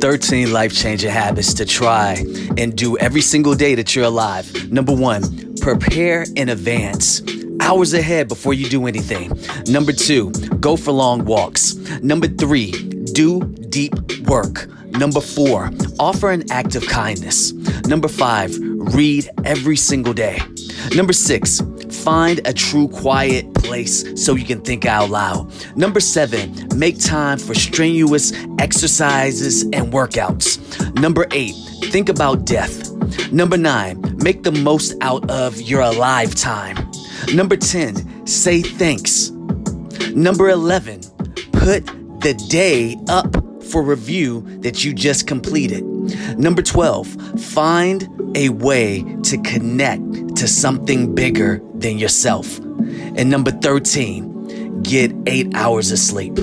13 life changing habits to try and do every single day that you're alive. Number one, prepare in advance. Hours ahead before you do anything. Number two, go for long walks. Number three, do deep work. Number four, offer an act of kindness. Number five, read every single day. Number six, find a true quiet place so you can think out loud. Number seven, make time for strenuous exercises and workouts. Number eight, think about death. Number nine, make the most out of your alive time. Number 10, say thanks. Number 11, put the day up for review that you just completed. Number 12, find a way to connect to something bigger than yourself. And number 13, get eight hours of sleep.